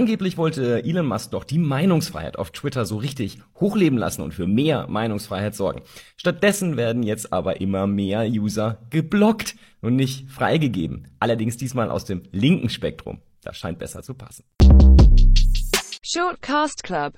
Angeblich wollte Elon Musk doch die Meinungsfreiheit auf Twitter so richtig hochleben lassen und für mehr Meinungsfreiheit sorgen. Stattdessen werden jetzt aber immer mehr User geblockt und nicht freigegeben. Allerdings diesmal aus dem linken Spektrum. Das scheint besser zu passen. Shortcast Club